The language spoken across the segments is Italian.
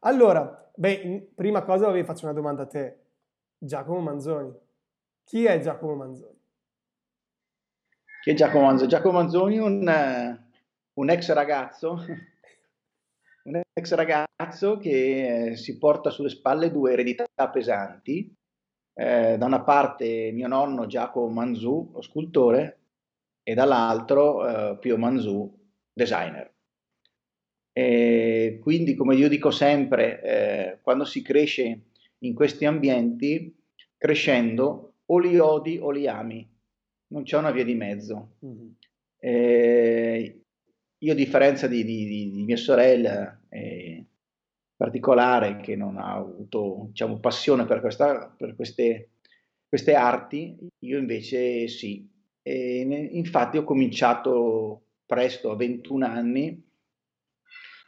Allora, beh, prima cosa vi faccio una domanda a te. Giacomo Manzoni. Chi è Giacomo Manzoni? Chi è Giacomo Manzoni? Giacomo Manzoni è un, un ex ragazzo, un ex ragazzo che eh, si porta sulle spalle due eredità pesanti. Eh, da una parte mio nonno Giacomo Manzù, lo scultore, e dall'altro eh, Pio Manzù, designer. E quindi, come io dico sempre, eh, quando si cresce in questi ambienti, crescendo, o li odi o li ami, non c'è una via di mezzo. Mm-hmm. Eh, io, a differenza di, di, di mia sorella, eh, particolare, che non ha avuto diciamo, passione per, questa, per queste, queste arti, io invece sì. E, infatti ho cominciato presto, a 21 anni,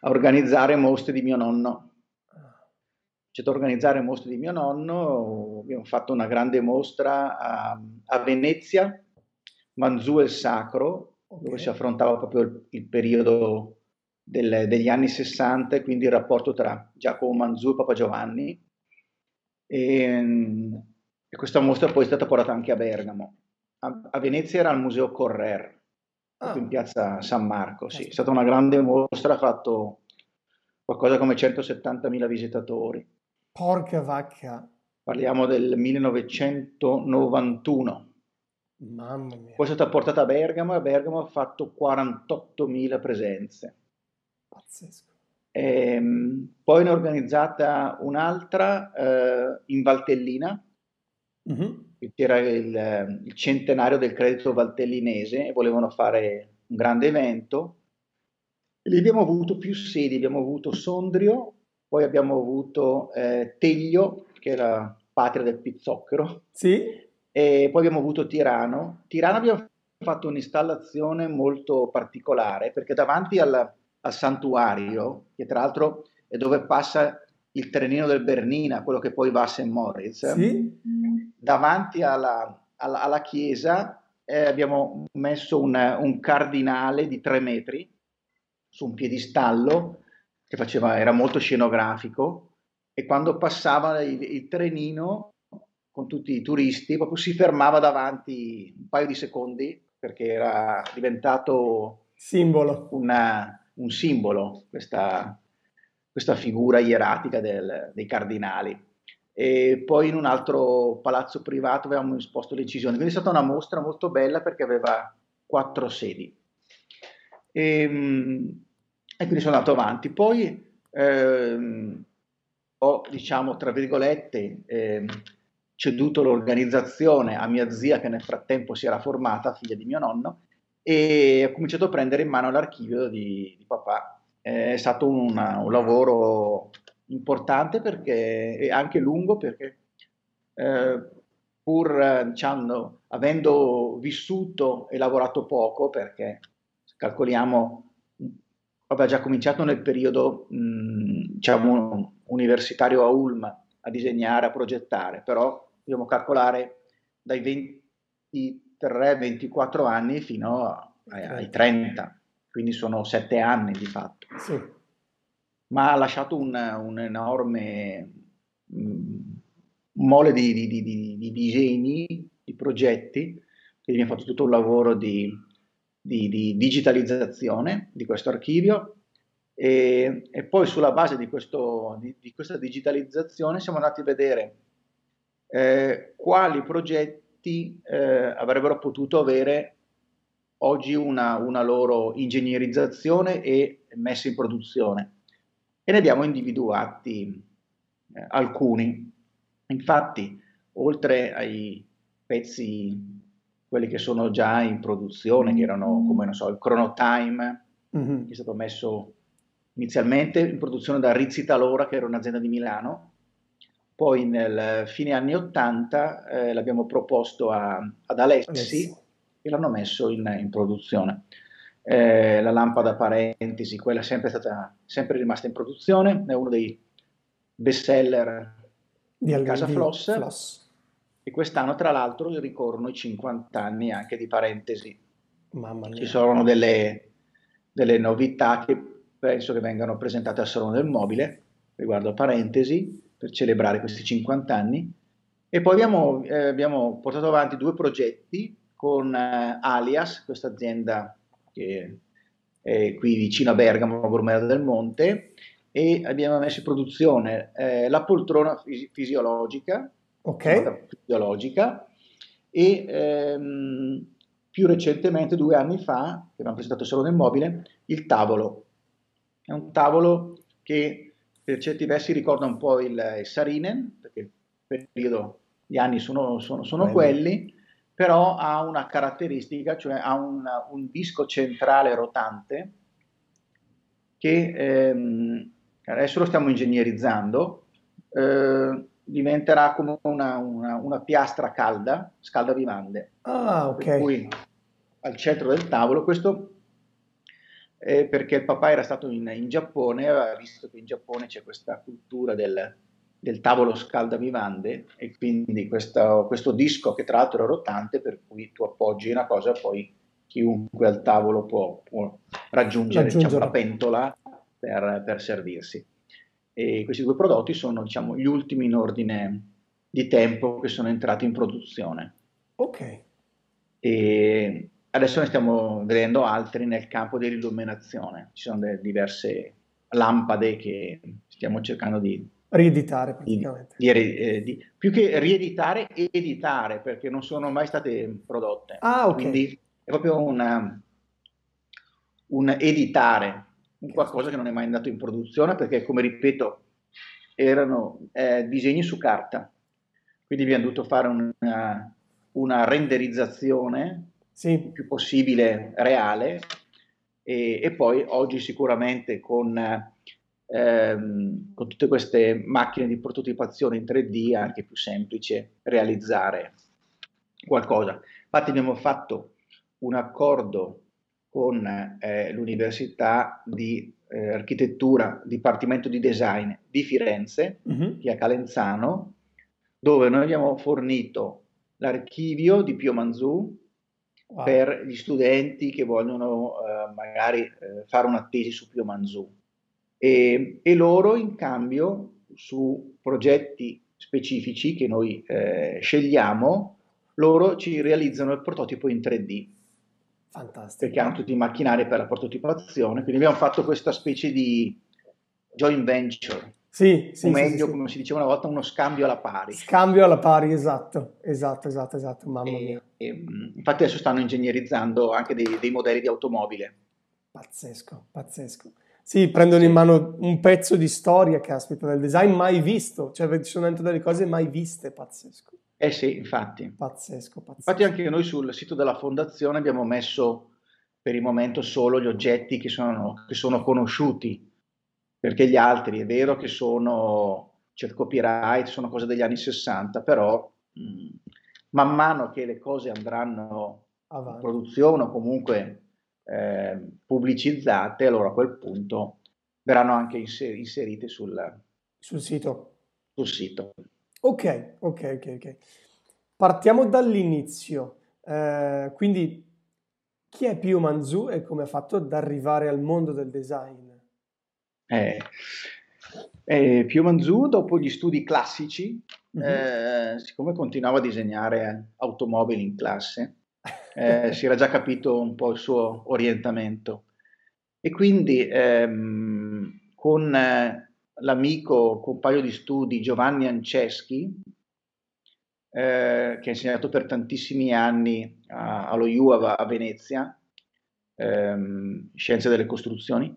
a organizzare mostre di mio nonno. C'è da organizzare mostre di mio nonno, abbiamo fatto una grande mostra a, a Venezia, Manzù e il Sacro, okay. dove si affrontava proprio il, il periodo del, degli anni 60 e quindi il rapporto tra Giacomo Manzù e Papa Giovanni. E, e, questa mostra poi è stata portata anche a Bergamo. A, a Venezia era al Museo Correr, ah. in piazza San Marco. Sì. È stata una grande mostra, ha fatto qualcosa come 170.000 visitatori. Porca vacca! Parliamo del 1991. Mamma mia. Poi è stata portata a Bergamo e a Bergamo ha fatto 48.000 presenze. Pazzesco. E, ehm, poi ne ho organizzata un'altra eh, in Valtellina, mm-hmm c'era il, il, centenario del credito valtellinese e volevano fare un grande evento. Lì abbiamo avuto più sedi, abbiamo avuto Sondrio, poi abbiamo avuto eh, Teglio, che la patria del pizzocchero, sì. e poi abbiamo avuto Tirano. Tirano abbiamo fatto un'installazione molto particolare perché davanti al, al santuario, che tra l'altro è dove passa il trenino del Bernina, quello che poi va a St. Moritz, sì davanti alla, alla, alla chiesa eh, abbiamo messo un, un, cardinale di tre metri su un piedistallo che faceva, era molto scenografico e quando passava il, il trenino con tutti i turisti proprio si fermava davanti un paio di secondi perché era diventato simbolo. Una, un simbolo questa, questa figura ieratica del, dei cardinali e poi in un altro palazzo privato avevamo esposto le incisioni. Quindi è stata una mostra molto bella perché aveva quattro sedi. E, ehm, e quindi sono andato avanti. Poi ehm, ho, diciamo, tra virgolette, ehm, ceduto l'organizzazione a mia zia che nel frattempo si era formata, figlia di mio nonno, e ho cominciato a prendere in mano l'archivio di, di papà. È stato una, un lavoro importante perché è anche lungo perché eh, pur diciamo, avendo vissuto e lavorato poco perché calcoliamo aveva già cominciato nel periodo mh, diciamo, universitario a Ulm a disegnare, a progettare, però dobbiamo calcolare dai 23-24 anni fino ai, ai 30, quindi sono sette anni di fatto. Sì ma ha lasciato un, un enorme mh, mole di, di, di, di, disegni, di progetti, quindi abbiamo fatto tutto un lavoro di, digitalizzazione di questo archivio e, e, poi sulla base di, questo, di, questa digitalizzazione siamo andati a vedere eh, quali progetti eh, avrebbero potuto avere oggi una, una loro ingegnerizzazione e messa in produzione e ne abbiamo individuati eh, alcuni. Infatti, oltre ai pezzi, quelli che sono già in produzione, che erano come non so, il Chronotime, mm-hmm. che è stato messo inizialmente in produzione da Rizzi Talora, che era un'azienda di Milano, poi nel fine anni 80 eh, l'abbiamo proposto a, ad Alessi, Alessi, e l'hanno messo in, in produzione. Eh, la lampada parentesi, quella è sempre, stata, sempre rimasta in produzione, è uno dei best seller di, di Casa Floss, Floss. E quest'anno, tra l'altro, ricorrono i 50 anni anche di parentesi. Mamma mia. Ci sono delle, delle novità che penso che vengano presentate al Salone del Mobile riguardo a Parentesi, per celebrare questi 50 anni. E poi abbiamo, eh, abbiamo portato avanti due progetti con eh, Alias, questa azienda che è qui vicino a Bergamo, a Brumera del Monte, e abbiamo messo in produzione eh, la poltrona fisi- fisiologica, okay. fisiologica e ehm, più recentemente, due anni fa, che abbiamo presentato solo nel mobile, il tavolo. È un tavolo che per certi versi ricorda un po' il, il Sarinen, perché il periodo, gli anni sono, sono, sono quelli, però ha una caratteristica, cioè ha un, un disco centrale rotante che ehm, adesso lo stiamo ingegnerizzando, eh, diventerà come una, una, una, piastra calda, scalda vivande. Ah, ok. Per cui al centro del tavolo, questo è perché il papà era stato in, in Giappone, aveva visto che in Giappone c'è questa cultura del, del tavolo scaldavivande e quindi questo, questo, disco che tra l'altro è rotante per cui tu appoggi una cosa poi chiunque al tavolo può, può raggiungere diciamo, la pentola per, per, servirsi. E questi due prodotti sono diciamo, gli ultimi in ordine di tempo che sono entrati in produzione. Ok. E adesso ne stiamo vedendo altri nel campo dell'illuminazione. Ci sono diverse lampade che stiamo cercando di rieditare praticamente. Di, di, eh, di, più che rieditare, editare perché non sono mai state prodotte. Ah, ok. Quindi è proprio una, un editare, un qualcosa che non è mai andato in produzione perché, come ripeto, erano eh, disegni su carta. Quindi abbiamo dovuto fare una, una renderizzazione sì. il più possibile reale e, e poi oggi sicuramente con, ehm, con, tutte queste macchine di prototipazione in 3D è anche più semplice realizzare qualcosa. Infatti abbiamo fatto un accordo con eh, l'Università di eh, Architettura, Dipartimento di Design di Firenze, uh-huh. qui a Calenzano, dove noi abbiamo fornito l'archivio di Pio Manzù wow. per gli studenti che vogliono eh, magari eh, fare una tesi su Pio Manzù e, e, loro in cambio su progetti specifici che noi eh, scegliamo, loro ci realizzano il prototipo in 3D. Fantastico. Perché hanno tutti i macchinari per la prototipazione, quindi abbiamo fatto questa specie di joint venture sì, sì, o meglio, sì, come si diceva una volta, uno scambio alla pari. Scambio alla pari, esatto, esatto, esatto, esatto, mamma e, mia. E, infatti adesso stanno ingegnerizzando anche dei, dei, modelli di automobile. Pazzesco, pazzesco. Sì, prendono in mano un pezzo di storia, caspita, del design mai visto, cioè ci sono dentro delle cose mai viste, pazzesco. Eh sì, infatti. Pazzesco, pazzesco. Infatti anche noi sul sito della fondazione abbiamo messo per il momento solo gli oggetti che sono, che sono conosciuti perché gli altri è vero che sono, c'è il copyright, sono cose degli anni 60, però mh, mm, man mano che le cose andranno Avanti. in produzione o comunque eh, pubblicizzate, allora a quel punto verranno anche inser- inserite sul, sul sito. Sul sito. Ok, ok, ok, ok. Partiamo dall'inizio. Eh, quindi chi è Pio Manzù e come ha fatto ad arrivare al mondo del design? Eh, eh, Pio Manzù, dopo gli studi classici, mm-hmm. siccome continuava a disegnare automobili in classe, eh, si era già capito un po' il suo orientamento. E quindi ehm, con eh, l'amico compagno di studi Giovanni Anceschi, eh, che ha insegnato per tantissimi anni a, allo IUA a Venezia, ehm, Scienze delle Costruzioni,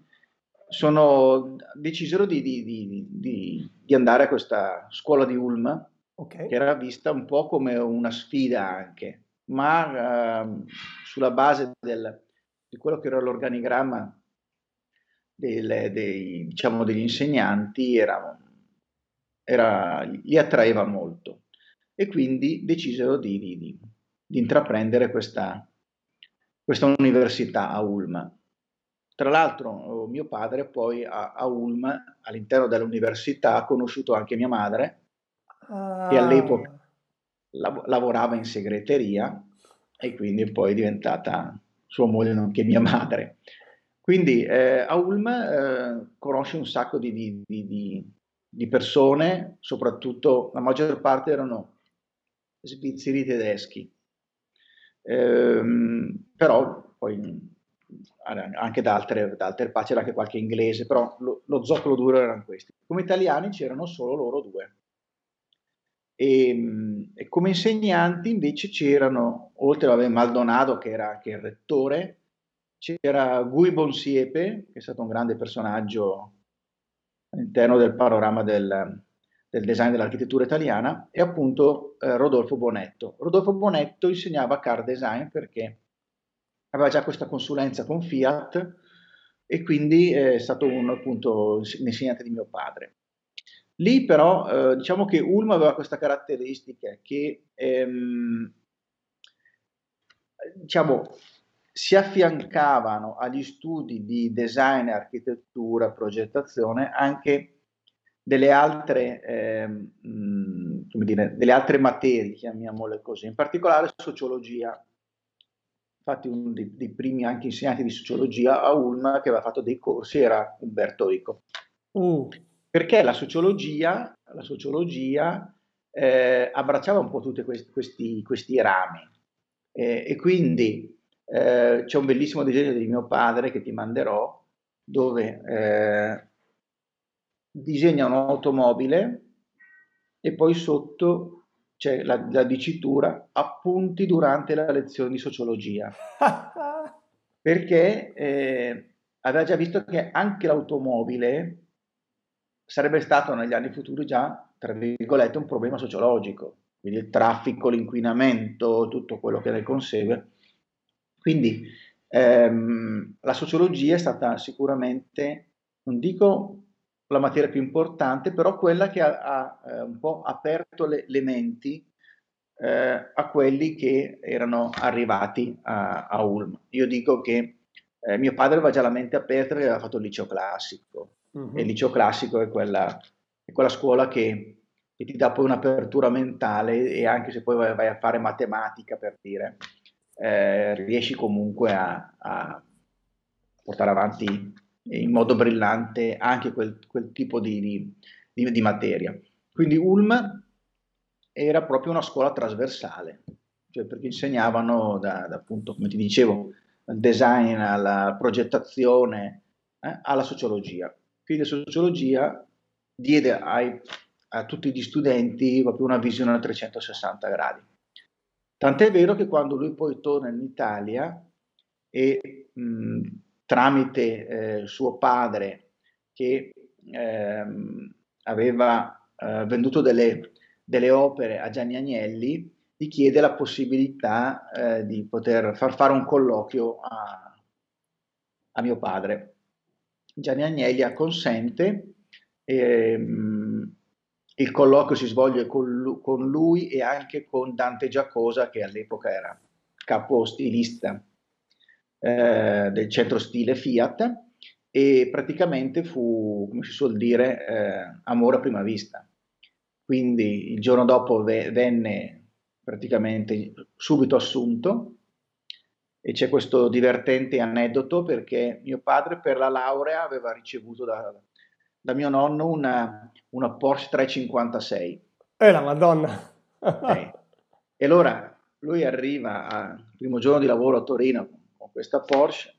sono, decisero di, di, di, di, andare a questa scuola di Ulm, okay. che era vista un po' come una sfida anche, ma eh, sulla base del, di quello che era l'organigramma del, dei, diciamo, degli insegnanti era, era, li attraeva molto e quindi decisero di, intraprendere questa, questa università a Ulm. Tra l'altro oh, mio padre poi a, a Ulm, all'interno dell'università, ha conosciuto anche mia madre, ah. che all'epoca lav- lavorava in segreteria e quindi poi è diventata sua moglie nonché mia madre. Quindi eh, a Ulm eh, conosce un sacco di, di, di, di persone, soprattutto la maggior parte erano svizzeri tedeschi, ehm, però poi anche da altre, da altre parti c'era anche qualche inglese, però lo, lo zoccolo duro erano questi. Come italiani c'erano solo loro due. E, ehm, e come insegnanti invece c'erano, oltre a Maldonado che era anche il rettore, c'era Gui Bonsiepe, che è stato un grande personaggio all'interno del panorama del, del design dell'architettura italiana, e appunto eh, Rodolfo Bonetto. Rodolfo Bonetto insegnava car design perché aveva già questa consulenza con Fiat e quindi è stato un appunto l'insegnante di mio padre. Lì però eh, diciamo che Ulm aveva questa caratteristica che ehm, diciamo, si affiancavano agli studi di design, architettura, progettazione anche delle altre, ehm, come dire, delle altre materie, chiamiamole così, in particolare sociologia. Infatti uno dei, dei, primi anche insegnanti di sociologia a Ulm che aveva fatto dei corsi era Umberto Eco. Uh. Perché la sociologia, la sociologia eh, abbracciava un po' tutti questi, questi, questi rami eh, e quindi eh, c'è un bellissimo disegno di mio padre che ti manderò dove eh, disegna un'automobile e poi sotto c'è la, la, dicitura appunti durante la lezione di sociologia perché eh, aveva già visto che anche l'automobile sarebbe stato negli anni futuri già, tra virgolette, un problema sociologico, quindi il traffico, l'inquinamento, tutto quello che ne consegue. Quindi ehm, la sociologia è stata sicuramente, non dico la materia più importante, però quella che ha, ha eh, un po' aperto le, le menti eh, a quelli che erano arrivati a, a Ulm. Io dico che eh, mio padre aveva già la mente aperta perché aveva fatto il liceo classico, Uh-huh. E il liceo classico è quella, è quella scuola che, che, ti dà poi un'apertura mentale e anche se poi vai, vai a fare matematica per dire, eh, riesci comunque a, a, portare avanti in modo brillante anche quel, quel tipo di, di, di, materia. Quindi Ulm era proprio una scuola trasversale, cioè perché insegnavano da, da appunto, come ti dicevo, dal design alla progettazione eh, alla sociologia. Quindi la sociologia diede ai, a tutti gli studenti proprio una visione a 360 gradi. Tant'è vero che quando lui poi torna in Italia e mh, tramite eh, suo padre che ehm, aveva eh, venduto delle, delle, opere a Gianni Agnelli, gli chiede la possibilità eh, di poter far fare un colloquio a, a mio padre. Gianni Agnelli acconsente, ehm, il colloquio si svolge con, lui e anche con Dante Giacosa che all'epoca era capo stilista eh, del centro stile Fiat e praticamente fu, come si suol dire, eh, amore a prima vista. Quindi il giorno dopo ve- venne praticamente subito assunto e c'è questo divertente aneddoto perché mio padre per la laurea aveva ricevuto da, da mio nonno una, una, Porsche 356. Eh la madonna! eh. E allora lui arriva al primo giorno di lavoro a Torino con questa Porsche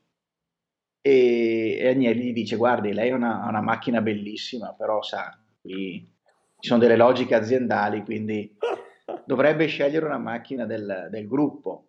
e, e Agnelli gli dice guardi lei ha una, una, macchina bellissima però sa qui ci sono delle logiche aziendali quindi dovrebbe scegliere una macchina del, del gruppo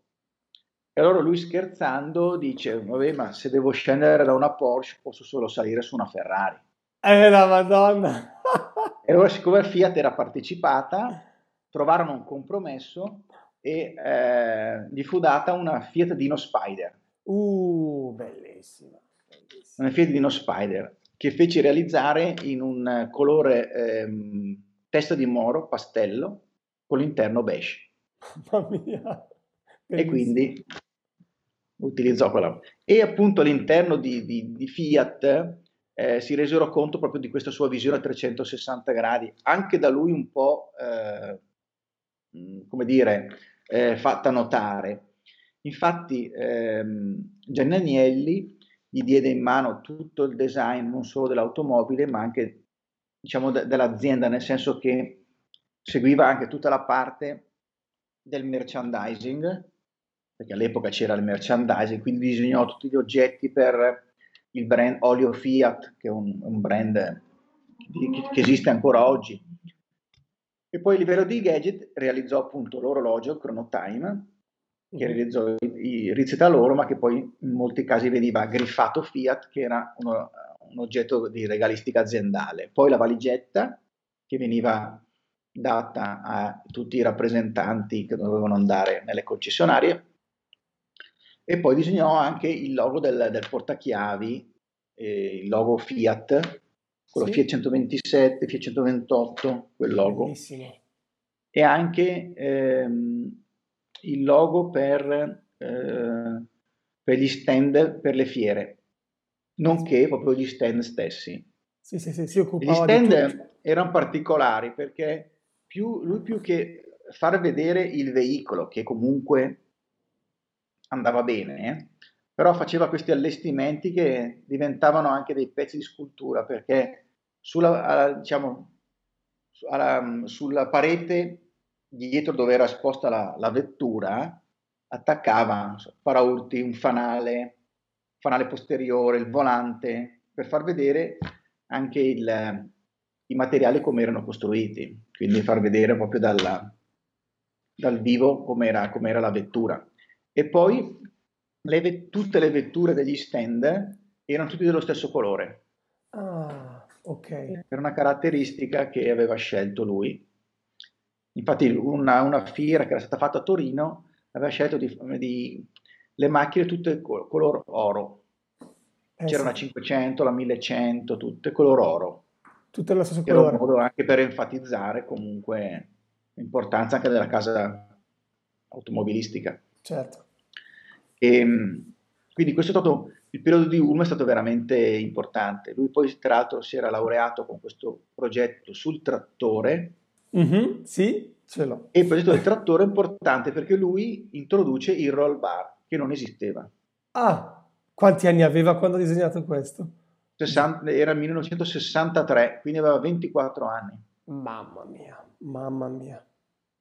e allora lui scherzando dice, vabbè, ma se devo scendere da una Porsche posso solo salire su una Ferrari. Eh, la madonna! e allora siccome Fiat era partecipata, trovarono un compromesso e eh, gli fu data una Fiat Dino Spider. Uh, bellissima. bellissima. Una Fiat Dino Spider che fece realizzare in un colore ehm, testa di moro, pastello, con l'interno beige. Mamma mia! Bellissima. E quindi utilizzò quella. E appunto all'interno di, di, di Fiat eh, si resero conto proprio di questa sua visione a 360 gradi, anche da lui un po', eh, mm, come dire, eh, fatta notare. Infatti ehm, Gianni Agnelli gli diede in mano tutto il design non solo dell'automobile, ma anche diciamo, de- dell'azienda, nel senso che seguiva anche tutta la parte del merchandising, perché all'epoca c'era il merchandising, quindi disegnò tutti gli oggetti per il brand Olio Fiat, che è un, un brand che esiste ancora oggi. E poi a livello di gadget realizzò appunto l'orologio Chronotime, che mhm. realizzò i, i rizzi da loro, ma che poi in molti casi veniva griffato Fiat, che era uno, un oggetto di regalistica aziendale. Poi la valigetta, che veniva data a tutti i rappresentanti che dovevano andare nelle concessionarie, e poi disegnò anche il logo del, del portachiavi, eh, il logo Fiat, quello sì. Fiat 127, Fiat 128, quel logo. Bellissimo. E anche ehm, il logo per, eh, per, gli stand per le fiere, nonché proprio gli stand stessi. Sì, sì, sì, si occupava Gli stand erano particolari perché più, lui più che far vedere il veicolo, che comunque andava bene, però faceva questi allestimenti che diventavano anche dei pezzi di scultura perché sulla, diciamo, alla, sulla parete dietro dove era esposta la, la vettura attaccava paraurti, un fanale, fanale posteriore, il volante, per far vedere anche il, i materiali come erano costruiti, quindi far vedere proprio dalla, dal vivo come era la vettura. E poi le, tutte le vetture degli stand erano tutte dello stesso colore. Ah, ok. Per una caratteristica che aveva scelto lui. Infatti una, una fiera che era stata fatta a Torino aveva scelto di, di le macchine tutte color oro. Eh, C'era sì. una 500, la 1100, tutte color oro. Tutte dello stesso colore. Era un modo anche per enfatizzare comunque l'importanza anche della casa automobilistica. Certo. E, ehm, quindi questo è stato, il periodo di Ulm è stato veramente importante. Lui poi tra l'altro si era laureato con questo progetto sul trattore. Mm-hmm, sì, ce l'ho. E il progetto del trattore è importante perché lui introduce il roll bar, che non esisteva. Ah, quanti anni aveva quando ha disegnato questo? 60, era 1963, quindi aveva 24 anni. Mamma mia, mamma mia,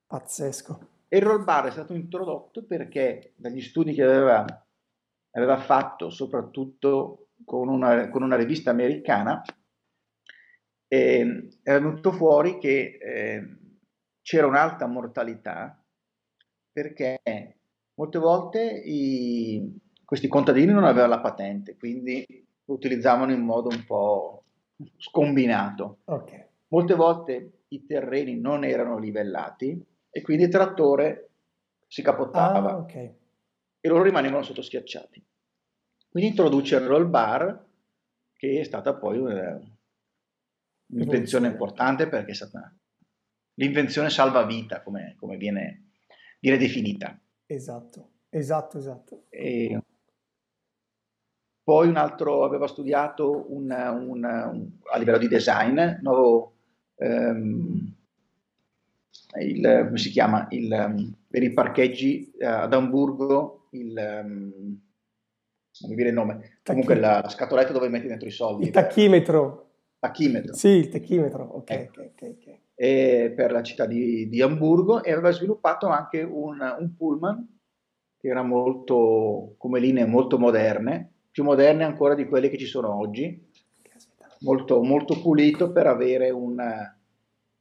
pazzesco. E il roll bar è stato introdotto perché dagli studi che aveva, aveva fatto, soprattutto con una, con una rivista americana, eh, è venuto fuori che eh, c'era un'alta mortalità perché molte volte i, questi contadini non avevano la patente, quindi lo utilizzavano in modo un po' scombinato. Okay. Molte volte i terreni non erano livellati e quindi il trattore si capottava ah, okay. e loro rimanevano sotto schiacciati. Quindi introduce il roll bar, che è stata poi un'invenzione importante perché è stata l'invenzione salvavita, come, come viene, viene, definita. Esatto, esatto, esatto. E poi un altro aveva studiato un, un, un, a livello di design, nuovo, um, il, come si chiama, il, um, per i parcheggi uh, ad Amburgo, il, um, non mi viene il nome, comunque la, la, scatoletta dove metti dentro i soldi. Il tachimetro. Tachimetro. Sì, il tachimetro, ok, ecco. ok, ok. okay. per la città di, di, Amburgo e aveva sviluppato anche un, un pullman che era molto, come linee molto moderne, più moderne ancora di quelle che ci sono oggi, molto, molto pulito per avere un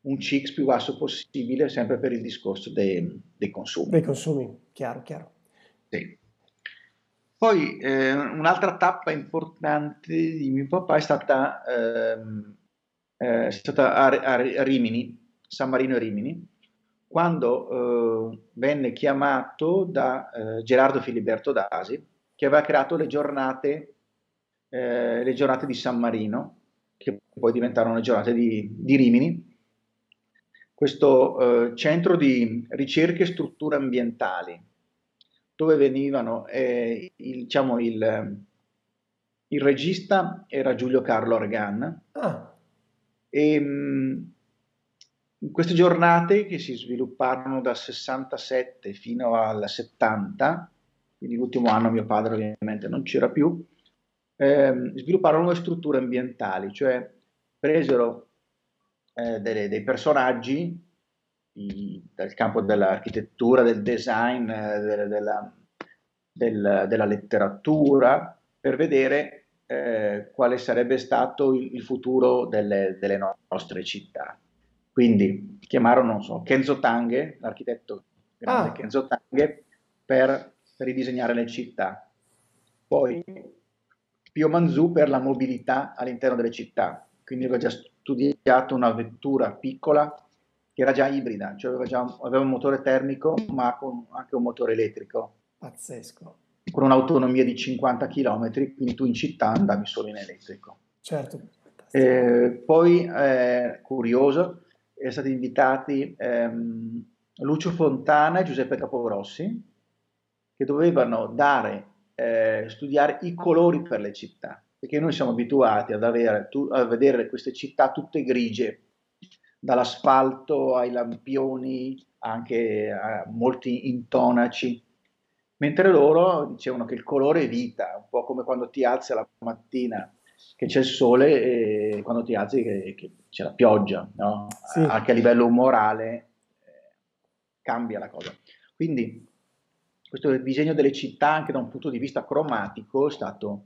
un CIX più basso possibile, sempre per il discorso dei, dei consumi. Dei consumi, chiaro, chiaro. Sì. Poi eh, un'altra tappa importante di mio papà è stata, ehm, eh, è stata a, a, Rimini, San Marino e Rimini, quando eh, venne chiamato da eh, Gerardo Filiberto Dasi, che aveva creato le giornate, eh, le giornate di San Marino, che poi diventarono le giornate di, di Rimini, questo eh, centro di ricerche e strutture ambientali, dove venivano, eh, il, diciamo, il, il, regista era Giulio Carlo Argan, ah. e mh, in queste giornate che si svilupparono dal 67 fino al 70, quindi l'ultimo anno mio padre ovviamente non c'era più, eh, svilupparono le strutture ambientali, cioè presero eh, delle, dei personaggi di, del campo dell'architettura, del design, eh, della, della, del, della letteratura, per vedere eh, quale sarebbe stato il, il futuro delle, delle, nostre città. Quindi chiamarono so, Kenzo Tanghe, l'architetto grande ah. Kenzo Tanghe, per, per ridisegnare le città. Poi Pio Manzù per la mobilità all'interno delle città, quindi aveva già studiato una vettura piccola che era già ibrida, cioè aveva, già, aveva un motore termico ma con anche un motore elettrico. Pazzesco con un'autonomia di 50 km, quindi tu in città andavi solo in elettrico. Certo. Eh, poi, eh, curioso, sono stati invitati ehm, Lucio Fontana e Giuseppe Capovrossi, che dovevano dare, eh, studiare i colori per le città, perché noi siamo abituati ad avere, tu, a vedere queste città tutte grigie, dall'asfalto ai lampioni, anche a molti intonaci, mentre loro dicevano che il colore è vita, un po' come quando ti alzi la mattina che c'è il sole e quando ti alzi che, che c'è la pioggia, no? sì. anche a livello umorale eh, cambia la cosa. Quindi questo disegno delle città anche da un punto di vista cromatico è stato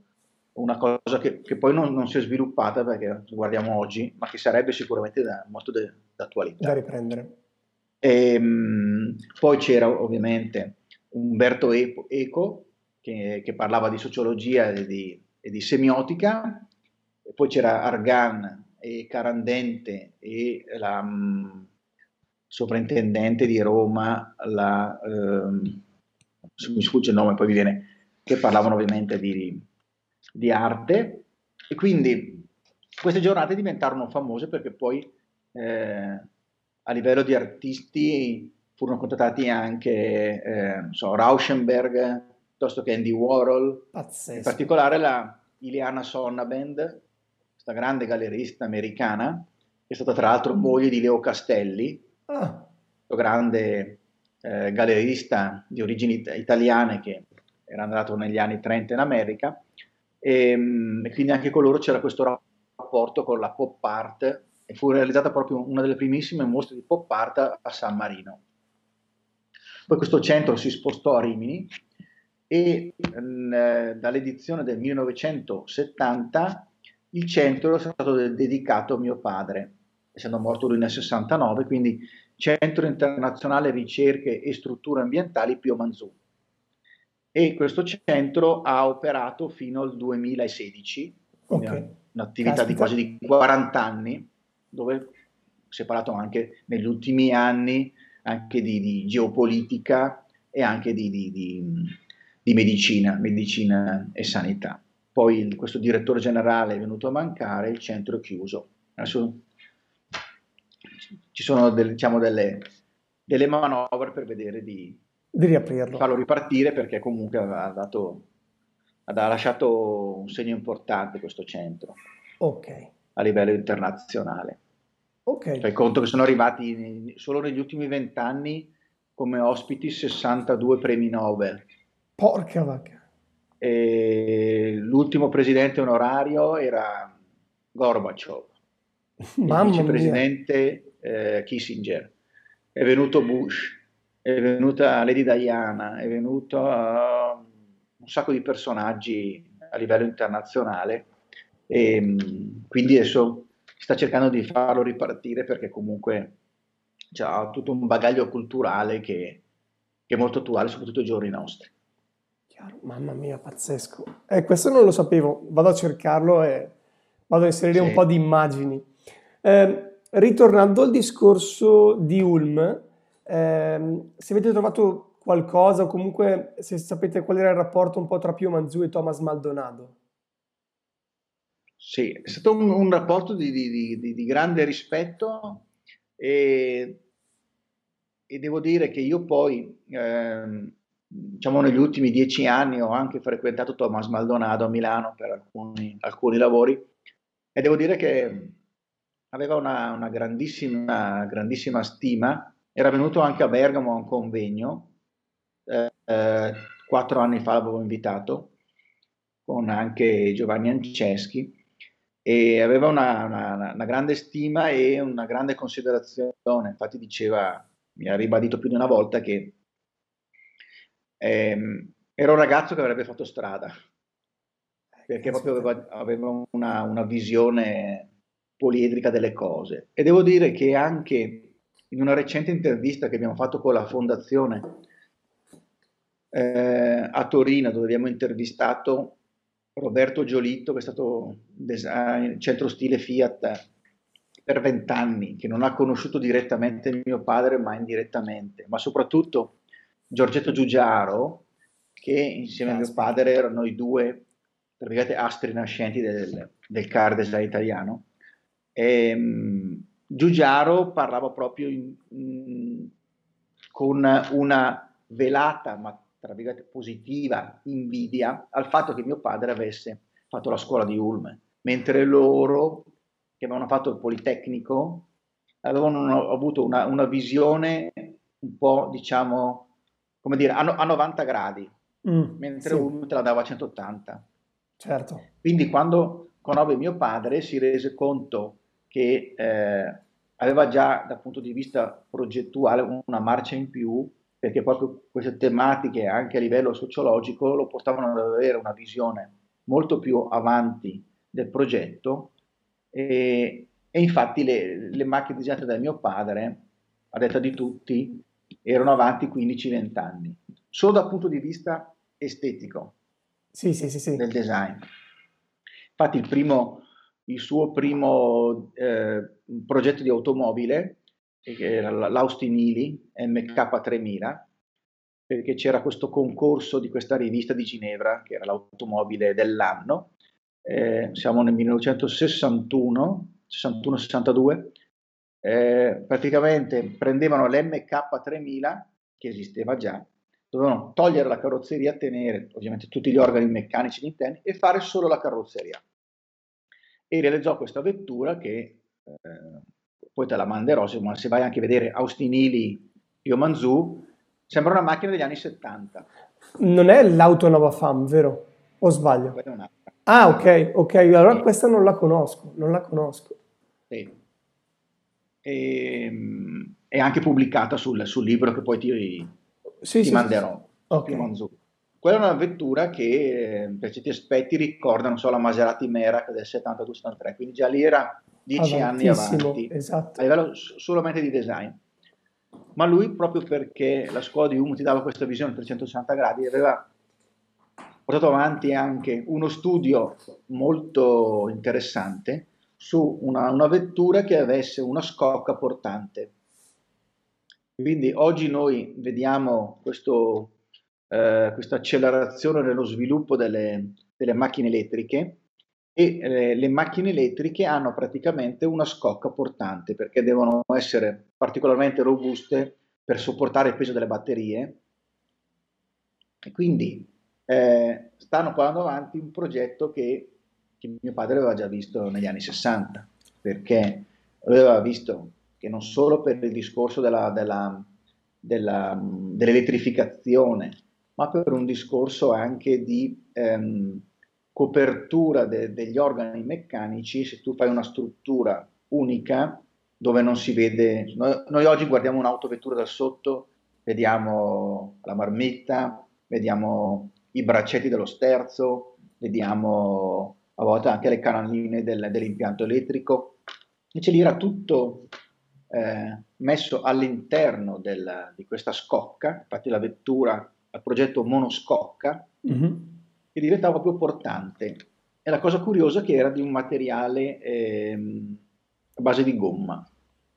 una cosa che, che poi non, non, si è sviluppata perché guardiamo oggi, ma che sarebbe sicuramente da, molto de, d'attualità. Da riprendere. E, ehm, poi c'era ovviamente Umberto Eco, che, che parlava di sociologia e di, e di, semiotica, e poi c'era Argan e Carandente e la um, sovrintendente di Roma, la, um, mi sfugge il nome, poi mi viene, che parlavano ovviamente di, di arte. E quindi queste giornate diventarono famose perché poi eh, a livello di artisti furono contattati anche eh, so, Rauschenberg, piuttosto che Andy Warhol, Pazzesco. in particolare la Ileana Sonnabend, questa grande gallerista americana, che è stata tra l'altro moglie di Leo Castelli, ah. grande eh, gallerista di origini italiane che era andato negli anni 30 in America, e, mm, e quindi anche con loro c'era questo rapporto con la pop art e fu realizzata proprio una delle primissime mostre di pop art a San Marino. Poi questo centro si spostò a Rimini e eh, dall'edizione del 1970 il centro è stato dedicato a mio padre, essendo morto lui nel 69, quindi Centro Internazionale Ricerche e Strutture Ambientali Pio Manzù. E questo centro ha operato fino al 2016, okay. un'attività Caspita. di quasi di 40 anni, dove si è parlato anche negli ultimi anni anche di, di geopolitica e anche di, di, di, medicina, medicina e sanità. Poi il, questo direttore generale è venuto a mancare, il centro è chiuso. Adesso ci sono delle, diciamo, delle, delle manovre per vedere di, di riaprirlo. farlo ripartire perché comunque ha, dato, ha lasciato un segno importante questo centro okay. a livello internazionale. Ok. Fai conto che sono arrivati solo negli ultimi vent'anni come ospiti 62 premi Nobel. Porca vacca. E l'ultimo presidente onorario era Gorbaciov, il vicepresidente eh, Kissinger, è venuto Bush, è venuta Lady Diana, è venuto uh, un sacco di personaggi a livello internazionale e quindi adesso sta cercando di farlo ripartire perché comunque ha tutto un bagaglio culturale che, che, è molto attuale, soprattutto ai giorni nostri. Chiaro. Mamma mia, pazzesco. Eh, questo non lo sapevo, vado a cercarlo e vado a inserire sì. un po' di immagini. Eh, ritornando al discorso di Ulm, eh, se avete trovato qualcosa o comunque se sapete qual era il rapporto un po' tra Pio Manzù e Thomas Maldonado. Sì, è stato un, un rapporto di, di, di, di, grande rispetto e, e, devo dire che io poi, eh, diciamo negli ultimi dieci anni ho anche frequentato Thomas Maldonado a Milano per alcuni, alcuni lavori e devo dire che aveva una, una grandissima, grandissima stima, era venuto anche a Bergamo a un convegno, eh, eh, quattro anni fa l'avevo invitato con anche Giovanni Anceschi e aveva una, una, una, grande stima e una grande considerazione. Infatti diceva, mi ha ribadito più di una volta che ehm, era un ragazzo che avrebbe fatto strada, perché proprio aveva, aveva una, una, visione poliedrica delle cose. E devo dire che anche in una recente intervista che abbiamo fatto con la fondazione eh, a Torino, dove abbiamo intervistato Roberto Giolitto, che è stato design, centro stile Fiat per vent'anni, che non ha conosciuto direttamente mio padre, ma indirettamente, ma soprattutto Giorgetto Giugiaro, che insieme a mio padre erano i due astri nascenti del, del car design italiano. E, um, Giugiaro parlava proprio in, in, con una velata, ma tra virgolette positiva invidia al fatto che mio padre avesse fatto la scuola di Ulm, mentre loro che avevano fatto il Politecnico avevano avuto una, una visione un po' diciamo come dire a, no, a 90 gradi, mm, mentre sì. Ulm te la dava a 180. Certo. Quindi quando conobbe mio padre si rese conto che eh, aveva già dal punto di vista progettuale una marcia in più perché proprio queste tematiche anche a livello sociologico lo portavano ad avere una visione molto più avanti del progetto e, e infatti le, le, macchine disegnate da mio padre, a detta di tutti, erano avanti 15-20 anni, solo dal punto di vista estetico sì, sì, sì, del design. Infatti il, primo, il suo primo eh, progetto di automobile era l'Austin Healy MK3000, perché c'era questo concorso di questa rivista di Ginevra, che era l'automobile dell'anno. Eh, siamo nel 1961, 61-62. Eh, praticamente prendevano l'MK3000, che esisteva già, dovevano togliere la carrozzeria, tenere ovviamente tutti gli organi meccanici interni e fare solo la carrozzeria. E realizzò questa vettura che eh, poi te la manderò, ma se vai anche a vedere Austinili Pio Manzù, sembra una macchina degli anni 70. Non è l'auto Nova Fam, vero? O sbaglio? Ah, ok, ok, allora sì. questa non la conosco, non la conosco. Sì. E, ehm, è anche pubblicata sul, sul libro che poi ti, sì, ti sì, manderò. Okay. Quella è una vettura che eh, per certi aspetti ricorda, non so, la Maserati Merak del 72-73, quindi già lì era dieci anni avanti, esatto. a livello solamente di design. Ma lui, proprio perché la scuola di Umu ti dava questa visione a 360 gradi, aveva portato avanti anche uno studio molto interessante su una, una vettura che avesse una scocca portante. Quindi oggi noi vediamo questo, eh, questa accelerazione nello sviluppo delle, delle macchine elettriche e eh, le macchine elettriche hanno praticamente una scocca portante perché devono essere particolarmente robuste per sopportare il peso delle batterie. E quindi eh, stanno portando avanti un progetto che, che, mio padre aveva già visto negli anni 60 perché aveva visto che non solo per il discorso della, della, della, dell'elettrificazione ma per un discorso anche di ehm, copertura de- degli organi meccanici, se tu fai una struttura unica dove non si vede, noi, noi oggi guardiamo un'autovettura da sotto, vediamo la marmitta, vediamo i braccetti dello sterzo, vediamo a volte anche le canaline del, dell'impianto elettrico, invece lì era tutto eh, messo all'interno del, di questa scocca, infatti la vettura, il progetto monoscocca, mm-hmm che diventava proprio portante. E la cosa curiosa è che era di un materiale ehm, a base di gomma.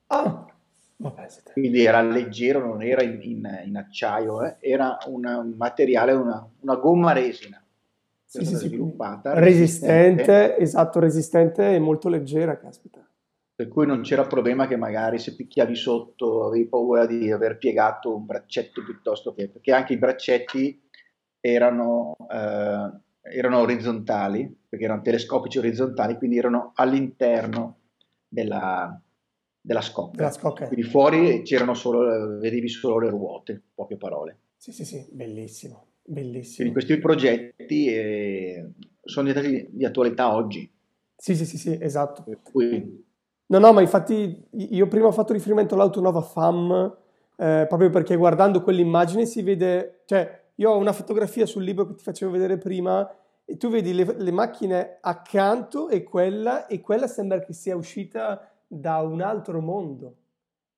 Ah, Quindi era leggero, non era in, in, in acciaio, eh? era un materiale, una, una gomma resina. Sì, sì, sviluppata, resistente, resistente, esatto, resistente e molto leggera, caspita. Per cui non c'era problema che magari se picchiavi sotto avevi paura di aver piegato un braccetto piuttosto che... Perché anche i braccetti erano, eh, erano orizzontali, perché erano telescopici orizzontali, quindi erano all'interno della, della scocca. Della scocca. Quindi fuori c'erano solo, vedevi solo le ruote, poche parole. Sì, sì, sì, bellissimo, bellissimo. Quindi questi progetti eh, sono diventati di attualità oggi. Sì, sì, sì, sì, esatto. Per cui... No, no, ma infatti io prima ho fatto riferimento all'autonova FAM eh, proprio perché guardando quell'immagine si vede, cioè io ho una fotografia sul libro che ti facevo vedere prima e tu vedi le, le macchine accanto e quella, e quella sembra che sia uscita da un altro mondo.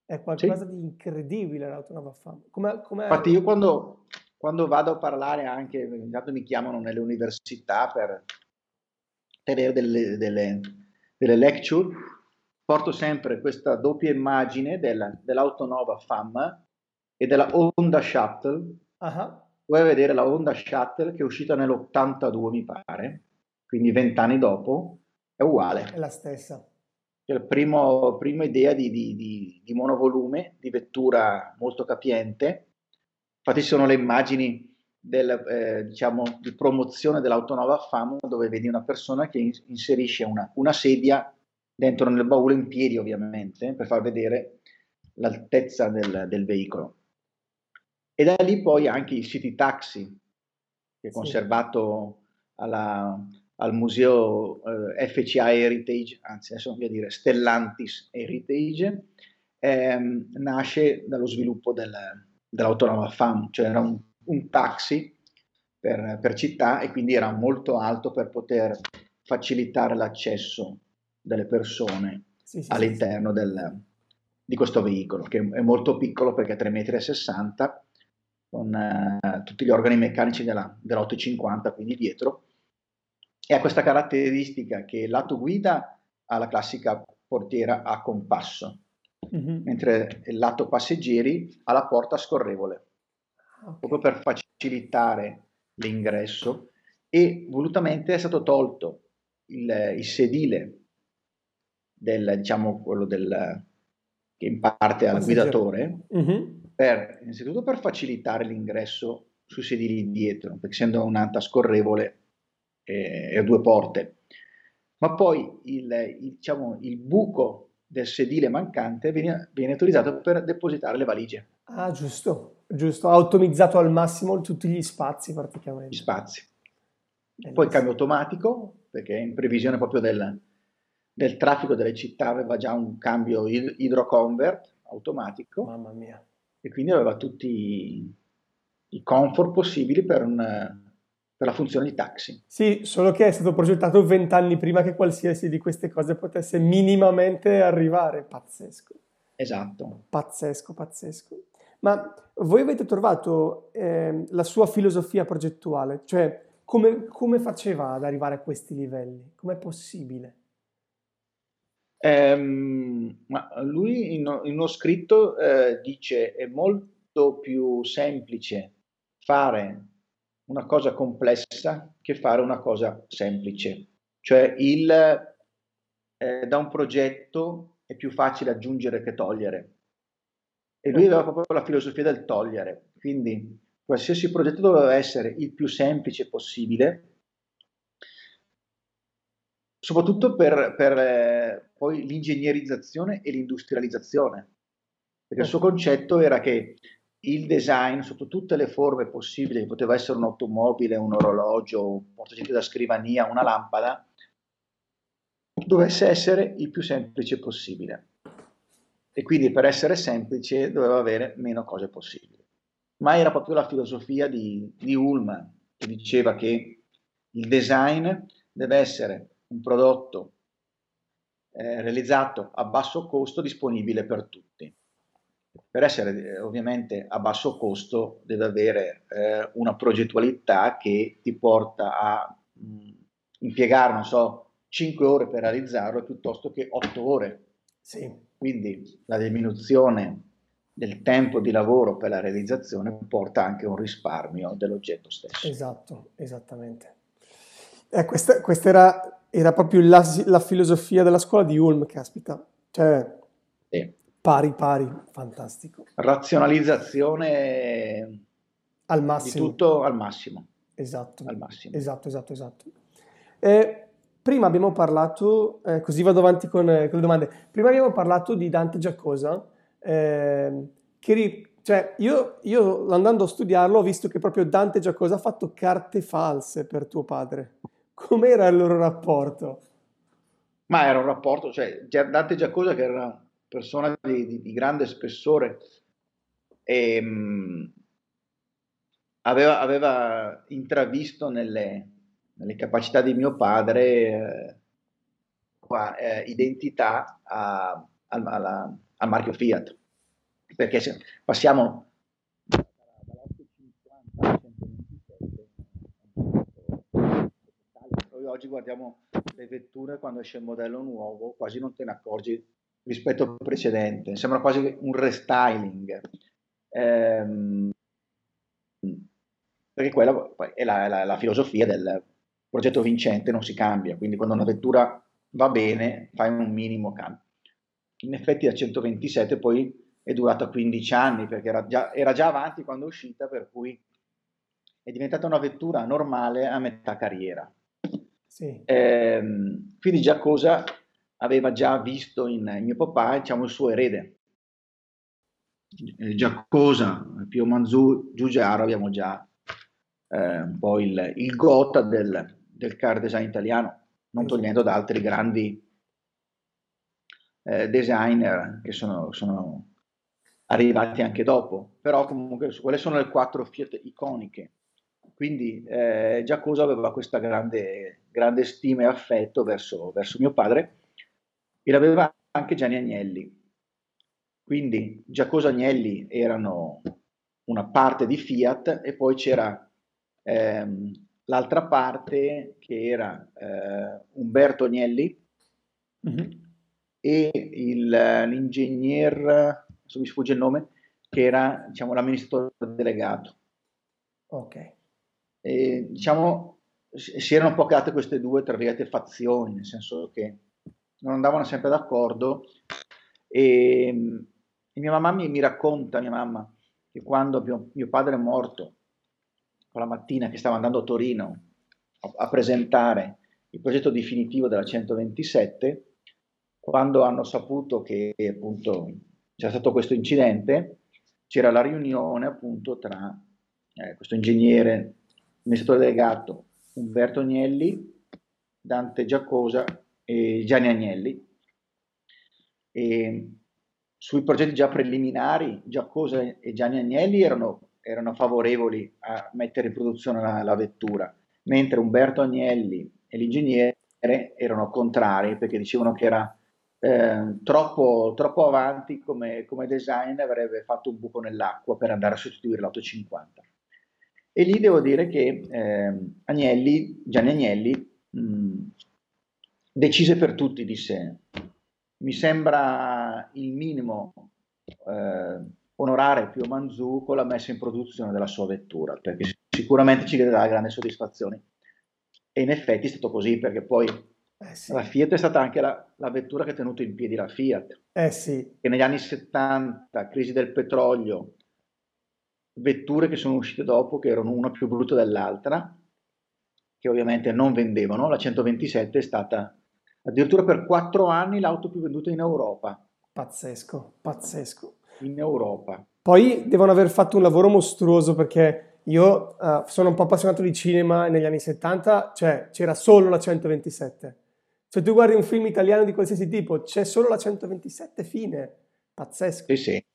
È qualcosa sì. di incredibile l'autonova FAM. Com'è, com'è... Infatti io quando, quando, vado a parlare anche, intanto mi chiamano nelle università per tenere delle, delle, delle lecture, porto sempre questa doppia immagine della, dell'autonova FAM e della Honda Shuttle. Uh-huh. Vuoi vedere la Honda Shuttle che è uscita nell'82 mi pare, quindi vent'anni dopo, è uguale. È la stessa la prima idea di, di, di, di, monovolume, di vettura molto capiente. Infatti sono le immagini del, eh, diciamo, di promozione dell'autonova FAM dove vedi una persona che inserisce una, una, sedia dentro nel baule in piedi ovviamente per far vedere l'altezza del, del veicolo. E da lì poi anche il City Taxi che è conservato alla, al museo eh, FCA Heritage, anzi adesso voglio dire Stellantis Heritage, ehm, nasce dallo sviluppo del, dell'autonoma FAM, cioè era un, un taxi per, per, città e quindi era molto alto per poter facilitare l'accesso delle persone sì, sì, all'interno sì, del, di questo veicolo, che è molto piccolo perché è 3,60 m, con eh, tutti gli organi meccanici della, dell'850, quindi dietro, e ha questa caratteristica che il lato guida ha la classica portiera a compasso, mm-hmm. mentre il lato passeggeri ha la porta scorrevole, okay. proprio per facilitare l'ingresso e volutamente è stato tolto il, il sedile del, diciamo, quello del, che in parte al guidatore, mm-hmm. per, innanzitutto per facilitare l'ingresso sui sedili dietro, perché essendo un'anta scorrevole e, due porte. Ma poi il, il, diciamo, il buco del sedile mancante viene, viene, utilizzato per depositare le valigie. Ah, giusto, giusto. Ha ottimizzato al massimo tutti gli spazi praticamente. Gli spazi. Bellissimo. Poi cambio automatico, perché in previsione proprio del, del traffico delle città aveva già un cambio idroconvert automatico. Mamma mia. E quindi aveva tutti i, i comfort possibili per un per la funzione di taxi. Sì, solo che è stato progettato vent'anni prima che qualsiasi di queste cose potesse minimamente arrivare. Pazzesco. Esatto. Pazzesco, pazzesco. Ma voi avete trovato eh, la sua filosofia progettuale? Cioè, come, come, faceva ad arrivare a questi livelli? Com'è possibile? Um, lui in, in, uno scritto eh, dice è molto più semplice fare una cosa complessa che fare una cosa semplice. Cioè il, eh, da un progetto è più facile aggiungere che togliere. E lui aveva proprio la filosofia del togliere, quindi qualsiasi progetto doveva essere il più semplice possibile, soprattutto per, per eh, poi l'ingegnerizzazione e l'industrializzazione. Perché il suo concetto era che il design sotto tutte le forme possibili, che poteva essere un'automobile, un orologio, un portagente da scrivania, una lampada, dovesse essere il più semplice possibile. E quindi per essere semplice doveva avere meno cose possibili. Ma era proprio la filosofia di, di Ullman, che diceva che il design deve essere un prodotto eh, realizzato a basso costo disponibile per tutti per essere eh, ovviamente a basso costo deve avere eh, una progettualità che ti porta a mh, mm, impiegare, non so, 5 ore per realizzarlo piuttosto che 8 ore. Sì. Quindi la diminuzione del tempo di lavoro per la realizzazione porta anche a un risparmio dell'oggetto stesso. Esatto, esattamente. Eh, questa, questa era, era, proprio la, la, filosofia della scuola di Ulm, caspita. Cioè, sì. Pari, pari, fantastico. Razionalizzazione al massimo. Di tutto al massimo. Esatto. Al massimo. Esatto, esatto, esatto. Eh, prima abbiamo parlato, eh, così vado avanti con, eh, con, le domande, prima abbiamo parlato di Dante Giacosa, ehm, che ri, cioè io, io, andando a studiarlo ho visto che proprio Dante Giacosa ha fatto carte false per tuo padre. Com'era il loro rapporto? Ma era un rapporto, cioè Dante Giacosa che era una persona di, di, di grande spessore e ehm, mh, aveva, aveva, intravisto nelle, nelle, capacità di mio padre eh, qua, eh, identità a, a, alla, al marchio Fiat, perché se passiamo noi oggi guardiamo le vetture quando esce il modello nuovo, quasi non te ne accorgi rispetto al precedente, sembra quasi un restyling. Ehm, perché quella è la, la, la, filosofia del progetto vincente, non si cambia, quindi quando una vettura va bene fai un minimo cambio. In effetti la 127 poi è durata 15 anni perché era già, era già avanti quando è uscita, per cui è diventata una vettura normale a metà carriera. Sì. Eh, quindi Giacosa aveva già visto in, in mio papà diciamo, il suo erede. Eh, Giacosa, Pio Manzù, Giugiaro abbiamo già eh, un po' il, il gota del, del car design italiano, non togliendo da altri grandi eh, designer che sono, sono arrivati anche dopo, però comunque quelle sono le quattro Fiat iconiche. Quindi eh, Giacosa aveva questa grande, grande stima e affetto verso, verso mio padre e l'aveva anche Gianni Agnelli. Quindi Giacosa Agnelli erano una parte di Fiat e poi c'era ehm, l'altra parte che era eh, Umberto Agnelli mm-hmm. e il, l'ingegner adesso mi sfugge il nome, che era diciamo, l'amministratore delegato. Ok. E, diciamo, si erano create queste due, tra virgolette, fazioni, nel senso che non andavano sempre d'accordo. E, e mia mamma mi, mi, racconta, mia mamma, che quando mio, mio padre è morto, quella mattina che stava andando a Torino a, a presentare il progetto definitivo della 127, quando hanno saputo che appunto c'era stato questo incidente, c'era la riunione appunto tra eh, questo ingegnere, amministratore delegato Umberto Agnelli, Dante Giacosa e Gianni Agnelli. E sui progetti già preliminari, Giacosa e Gianni Agnelli erano, erano favorevoli a mettere in produzione la, la vettura, mentre Umberto Agnelli e l'ingegnere erano contrari perché dicevano che era eh, troppo, troppo, avanti come, come, design avrebbe fatto un buco nell'acqua per andare a sostituire l'850. E lì devo dire che eh, Agnelli, Gianni Agnelli mh, decise per tutti, disse mi sembra il minimo eh, onorare Pio Manzù con la messa in produzione della sua vettura, perché sicuramente ci darà grande soddisfazione. E in effetti è stato così, perché poi eh sì. La Fiat è stata anche la, la, vettura che ha tenuto in piedi la Fiat. Eh sì. Che negli anni 70, crisi del petrolio, vetture che sono uscite dopo, che erano una più brutta dell'altra, che ovviamente non vendevano. La 127 è stata addirittura per quattro anni l'auto più venduta in Europa. Pazzesco, pazzesco. In Europa. Poi devono aver fatto un lavoro mostruoso perché io uh, sono un po' appassionato di cinema negli anni 70, cioè c'era solo la 127 se tu guardi un film italiano di qualsiasi tipo, c'è solo la 127 fine. Pazzesco. Sì, sì.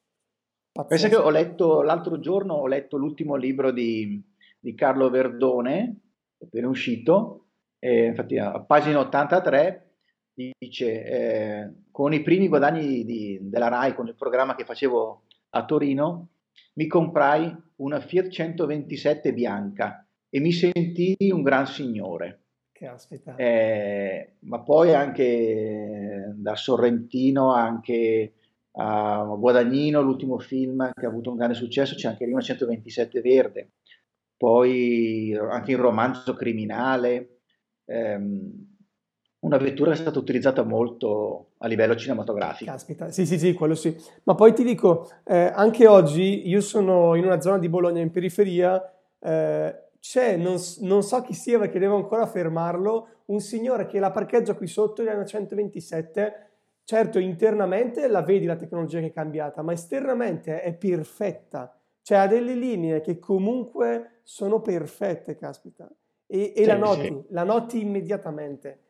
Pensa che ho letto l'altro giorno, ho letto l'ultimo libro di, di Carlo Verdone, appena uscito, eh, infatti a pagina 83 dice eh, con i primi guadagni di, della RAI, con il programma che facevo a Torino, mi comprai una Fiat 127 bianca e mi sentii un gran signore. Caspita. Eh, ma poi anche da Sorrentino anche a Guadagnino, l'ultimo film che ha avuto un grande successo, c'è anche una 127 verde. Poi anche il romanzo criminale, ehm, una vettura che è stata utilizzata molto a livello cinematografico. Caspita, sì, sì, sì, quello sì. Ma poi ti dico, eh, anche oggi io sono in una zona di Bologna in periferia. Eh, c'è, non, non, so chi sia perché devo ancora fermarlo, un signore che la parcheggia qui sotto, gli hanno 127, certo internamente la vedi la tecnologia che è cambiata, ma esternamente è perfetta, cioè ha delle linee che comunque sono perfette, caspita, e, e sì, la noti, sì. la noti immediatamente.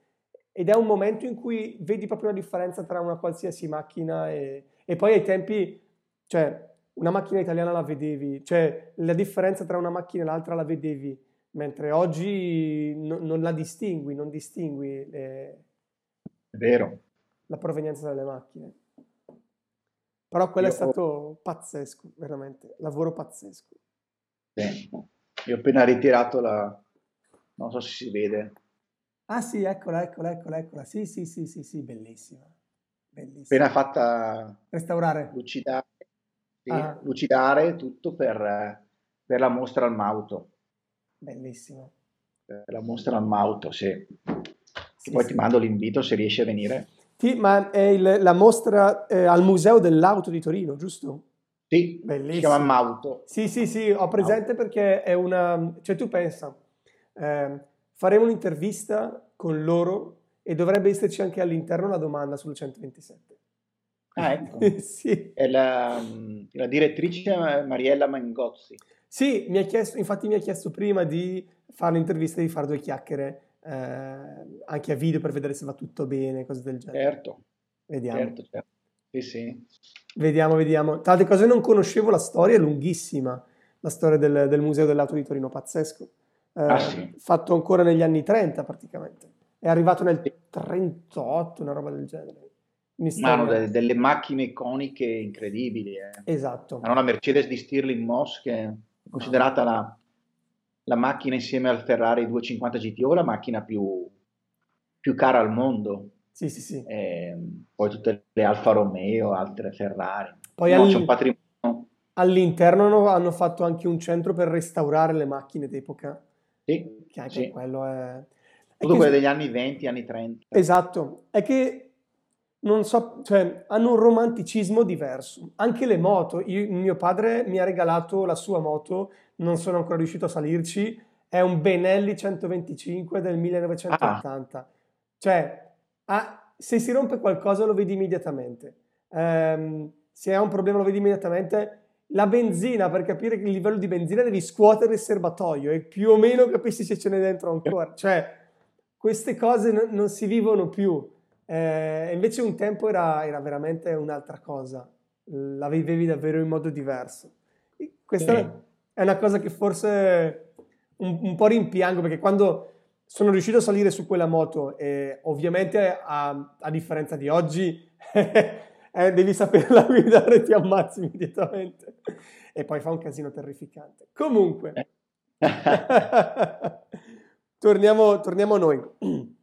ed è un momento in cui vedi proprio la differenza tra una qualsiasi macchina e, e poi ai tempi, cioè una macchina italiana la vedevi, cioè la differenza tra una macchina e l'altra la vedevi, mentre oggi no, non la distingui, non distingui le, è vero. La provenienza delle macchine. Però quello Io è stato pazzesco, veramente, lavoro pazzesco. Sì. Io ho appena ritirato la... non so se si vede, Ah sì, eccola, eccola, eccola, eccola. Sì, sì, sì, sì, sì, bellissima. Bellissima. appena fatta Restaurare. lucidare, sì, Ah. lucidare tutto per, per la mostra al Mauto. Bellissimo. Per la mostra al Mauto, sì. Sì, poi sì. ti mando l'invito se riesci a venire. Sì, ma è il- la mostra eh, al Museo dell'Auto di Torino, giusto? Sì, Bellissimo. si chiama Mauto. Sì, sì, sì, ho presente perché è una... Cioè tu pensa, ehm, faremo un'intervista con loro e dovrebbe esserci anche all'interno la domanda sul 127. Ah, ecco. Sì. È la, la direttrice Mariella Mangozzi. Sì, mi ha chiesto, infatti mi ha chiesto prima di fare l'intervista e di fare due chiacchiere eh, anche a video per vedere se va tutto bene, cose del genere. Certo, Vediamo, certo, certo. Sì, sì. vediamo, vediamo. Tra altre cose non conoscevo la storia, è lunghissima, la storia del, del Museo dell'Auto di Torino, pazzesco. Eh, Ah, sì. Fatto ancora negli anni 30 praticamente. È arrivato nel 38, una roba del genere. Quindi Ma hanno storia- de- delle macchine iconiche incredibili. eh. Esatto. Hanno la Mercedes di Stirling Moss che è considerata la, la macchina insieme al Ferrari 250 GTO la macchina più, più cara al mondo. Sì, sì, sì. Ehm, poi tutte le Alfa Romeo, altre Ferrari. Poi No, al- c'è un patrimonio. all'interno hanno, fatto anche un centro per restaurare le macchine d'epoca, Sì, che anche sì. quello è... è Tutto che- quelle degli anni 20, anni 30. Esatto, è che non so, cioè hanno un romanticismo diverso. Anche le moto, io- mio padre mi ha regalato la sua moto, non sono ancora riuscito a salirci, è un Benelli 125 del 1980. Cioè, ha- se si rompe qualcosa lo vedi immediatamente. Ehm, se ha un problema lo vedi immediatamente. La benzina, per capire il livello di benzina, devi scuotere il serbatoio e più o meno capisci se ce n'è dentro ancora. Cioè, queste cose no- non si vivono più. Eh, invece un tempo era, era veramente un'altra cosa, la vivevi davvero in modo diverso. E Questa Sì. è una cosa che forse un, un po' rimpiango perché quando sono riuscito a salire su quella moto, e ovviamente a, a differenza di oggi, eh, devi saperla guidare ti ammazzi immediatamente. E poi fa un casino terrificante. Comunque, torniamo, torniamo a noi.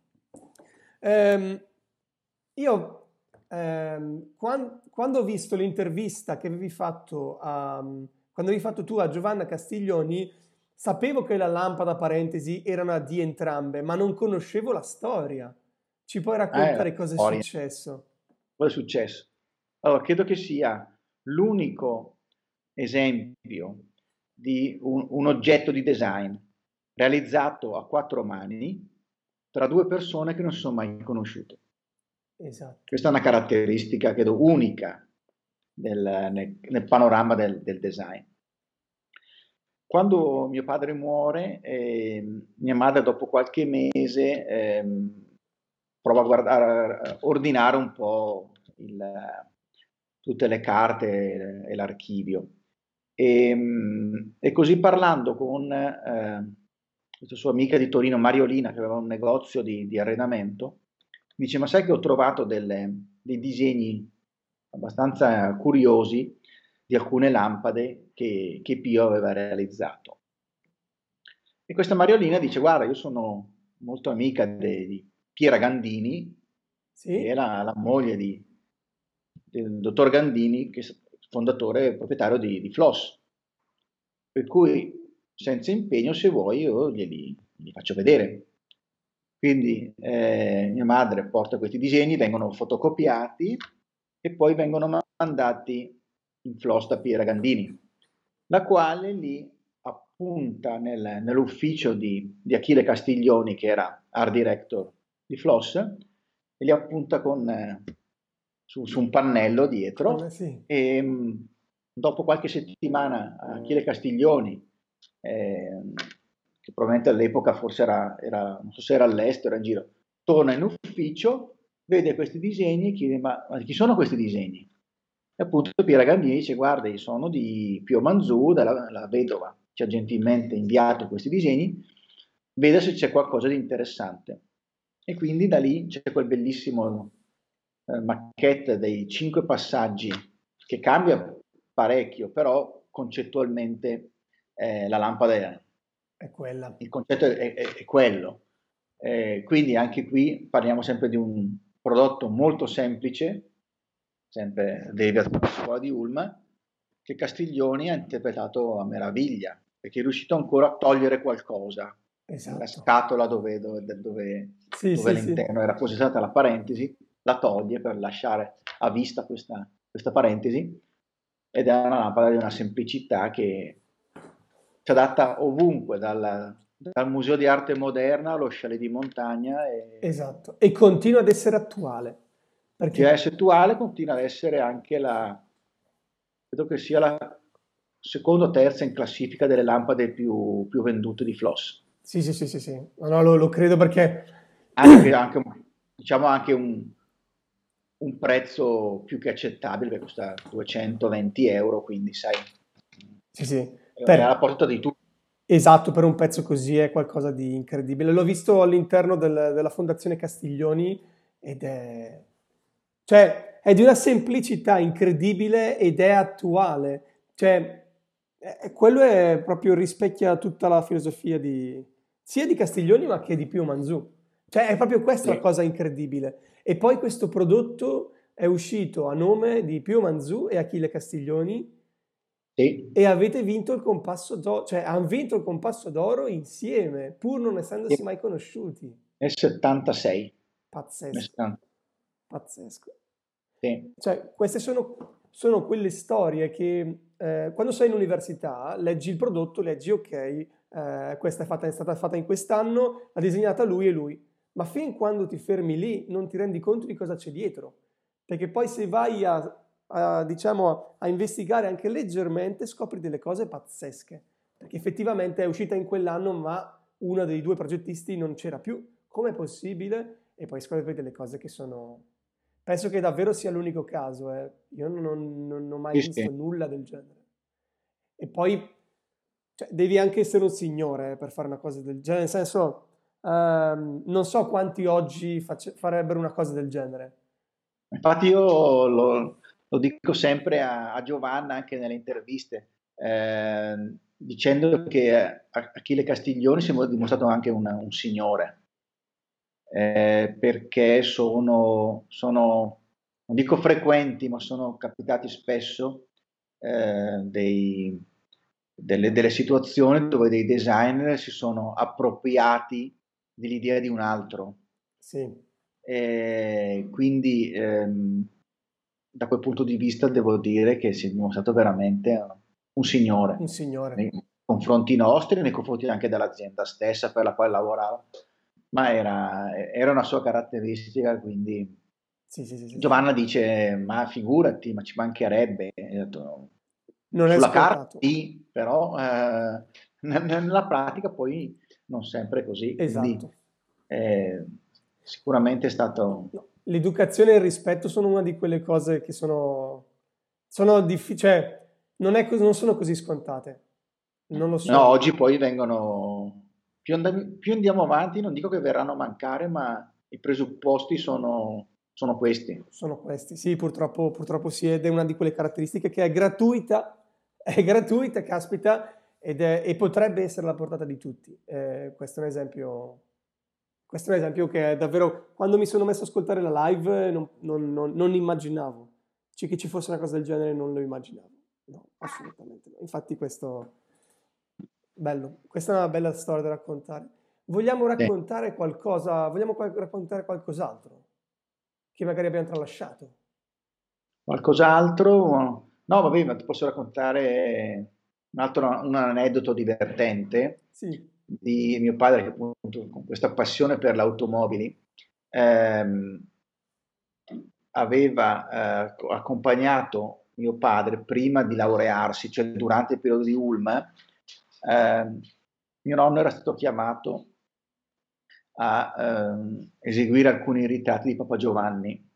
Ehm, io, ehm, quan- quando ho visto l'intervista che avevi fatto a, quando avevi fatto tu a Giovanna Castiglioni, sapevo che la lampada, parentesi, erano di entrambe, ma non conoscevo la storia. Ci puoi raccontare Eh, cosa è successo? Cosa è successo? Allora, credo che sia l'unico esempio di un, un oggetto di design realizzato a quattro mani tra due persone che non si sono mai conosciute. Esatto. Questa è una caratteristica, credo, unica del- nel, nel panorama del, del design. Quando mio padre muore, ehm, mia madre dopo qualche mese ehm, prova a guardare, a ordinare un po' il- tutte le carte e l'archivio. E, mm, e così parlando con eh, questa sua amica di Torino, Mariolina, che aveva un negozio di, di arredamento, dice: Ma sai che ho trovato delle- dei disegni abbastanza curiosi di alcune lampade che, che Pio aveva realizzato. E questa Mariolina dice: Guarda, io sono molto amica di Piera Gandini, Sì? che era la moglie di- del dottor Gandini, che è fondatore e proprietario di, di Floss. Per cui, senza impegno, se vuoi, io glieli, glieli faccio vedere. Quindi eh, mia madre porta questi disegni, vengono fotocopiati e poi vengono mandati in Floss da Piera Gandini, la quale li appunta nel- nell'ufficio di, di Achille Castiglioni, che era art director di Floss, e li appunta con, eh, su, su un pannello dietro Eh, sì. e mh, dopo qualche settimana Achille Castiglioni, ehm, che probabilmente all'epoca forse era, era- non so se era all'estero, era in giro, torna in ufficio, vede questi disegni e chiede ma, ma chi sono questi disegni? E appunto Piera Gandini dice guarda, sono di Pio Manzù, della vedova, ci ha gentilmente inviato questi disegni, veda se c'è qualcosa di interessante. E quindi da lì c'è quel bellissimo eh, maquette dei cinque passaggi che cambia parecchio, però concettualmente eh, la lampada è, quella. Il concetto è, è, è quello. Eh, quindi anche qui parliamo sempre di un prodotto molto semplice, sempre dalla scuola di Ulm, che Castiglioni ha interpretato a meraviglia, perché è riuscito ancora a togliere qualcosa. Esatto. La scatola dove, dove, dove, sì, dove sì, all'interno sì. era posizionata la parentesi, la toglie per lasciare a vista questa, questa parentesi ed è una lampada di una semplicità che si adatta ovunque, dal, dal Museo di Arte Moderna allo chalet di montagna. E... Esatto, e continua ad essere attuale. Perché... Ad essere attuale, continua ad essere anche la, credo che sia la seconda o terza in classifica delle lampade più, più vendute di Floss. Sì, sì, sì, sì, sì. No, no, lo, lo credo perché... Anche, anche, diciamo anche un, un prezzo più che accettabile, costa 220 euro, quindi sai, sì, sì. Per... è alla porta di tutti. Esatto, per un pezzo così è qualcosa di incredibile. L'ho visto all'interno del, della Fondazione Castiglioni ed è... Cioè, è di una semplicità incredibile ed è attuale. Cioè, è, quello è proprio rispecchia tutta la filosofia di, sia di Castiglioni ma che di Pio Manzù. Cioè, è proprio questa sì. la cosa incredibile. E poi questo prodotto è uscito a nome di Pio Manzù e Achille Castiglioni sì. e avete vinto il compasso d'oro, cioè hanno vinto il compasso d'oro insieme, pur non essendosi sì. mai conosciuti. Nel 76. Pazzesco. Pazzesco. Sì. Cioè, queste sono, sono, quelle storie che eh, quando sei in università leggi il prodotto, leggi ok, eh, questa è, fatta, è stata fatta in quest'anno, l'ha disegnata lui e lui ma fin quando ti fermi lì non ti rendi conto di cosa c'è dietro. Perché poi se vai a, a, diciamo, a investigare anche leggermente scopri delle cose pazzesche. Perché effettivamente è uscita in quell'anno ma uno dei due progettisti non c'era più. Com'è possibile? E poi scopri delle cose che sono... Penso che davvero sia l'unico caso. Eh. Io non, non, non, ho mai sì, visto sì. nulla del genere. E poi cioè, devi anche essere un signore eh, per fare una cosa del genere. Nel senso, Um, non so quanti oggi face- farebbero una cosa del genere. Infatti io lo, lo dico sempre a, a, Giovanna anche nelle interviste, eh, dicendo che Achille Castiglioni si è dimostrato anche una, un signore, eh, perché sono, sono, non dico frequenti, ma sono capitati spesso eh, dei, delle, delle situazioni dove dei designer si sono appropriati dell'idea di un altro. Sì. E quindi ehm, da quel punto di vista devo dire che si è dimostrato veramente un signore. Un signore. Nei confronti nostri, nei confronti anche dell'azienda stessa per la quale lavorava. Ma era, era una sua caratteristica, quindi sì, sì, sì, Giovanna dice, ma figurati, ma ci mancherebbe. Detto, non Sulla carta sì, però eh, nella pratica poi non sempre così. Esatto. Quindi, eh, sicuramente è stato... L'educazione e il rispetto sono una di quelle cose che sono, sono difficili, cioè non, è, non sono così scontate. Non lo so. No, oggi poi vengono... Più, and- più andiamo avanti, non dico che verranno a mancare, ma i presupposti sono, sono questi. Sono questi, sì, purtroppo, purtroppo sì, ed è una di quelle caratteristiche che è gratuita, è gratuita, caspita, ed è, e potrebbe essere alla portata di tutti. Eh, questo è un esempio. Questo è un esempio che è davvero. Quando mi sono messo ad ascoltare la live, non, non, non, non immaginavo cioè, che ci fosse una cosa del genere, non lo immaginavo. No, assolutamente no. Infatti, questo. Bello. Questa è una bella storia da raccontare. Vogliamo raccontare qualcosa? Vogliamo raccontare qualcos'altro che magari abbiamo tralasciato? Qualcos'altro? No, vabbè, ma ti posso raccontare un altro un aneddoto divertente sì. Di mio padre che appunto con questa passione per le automobili ehm, aveva eh, accompagnato mio padre prima di laurearsi, cioè durante il periodo di Ulm, eh, mio nonno era stato chiamato a ehm, eseguire alcuni ritratti di Papa Giovanni.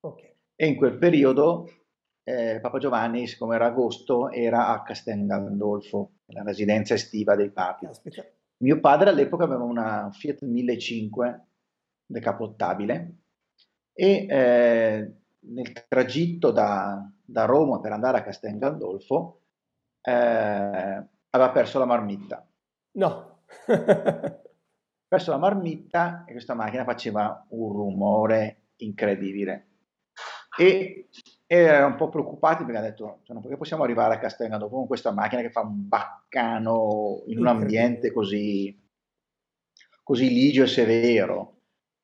Okay. E in quel periodo eh, Papa Giovanni, siccome era agosto, era a Castel Gandolfo, la residenza estiva dei papi. Aspetta. Mio padre all'epoca aveva una Fiat 1500 decapottabile e eh, nel tragitto da, da, Roma per andare a Castel Gandolfo eh, aveva perso la marmitta. No. perso la marmitta e questa macchina faceva un rumore incredibile. E, e erano un po' preoccupati perché hanno detto, cioè, perché possiamo arrivare a Castel Gandolfo con questa macchina che fa un baccano in un ambiente così, così ligio e severo.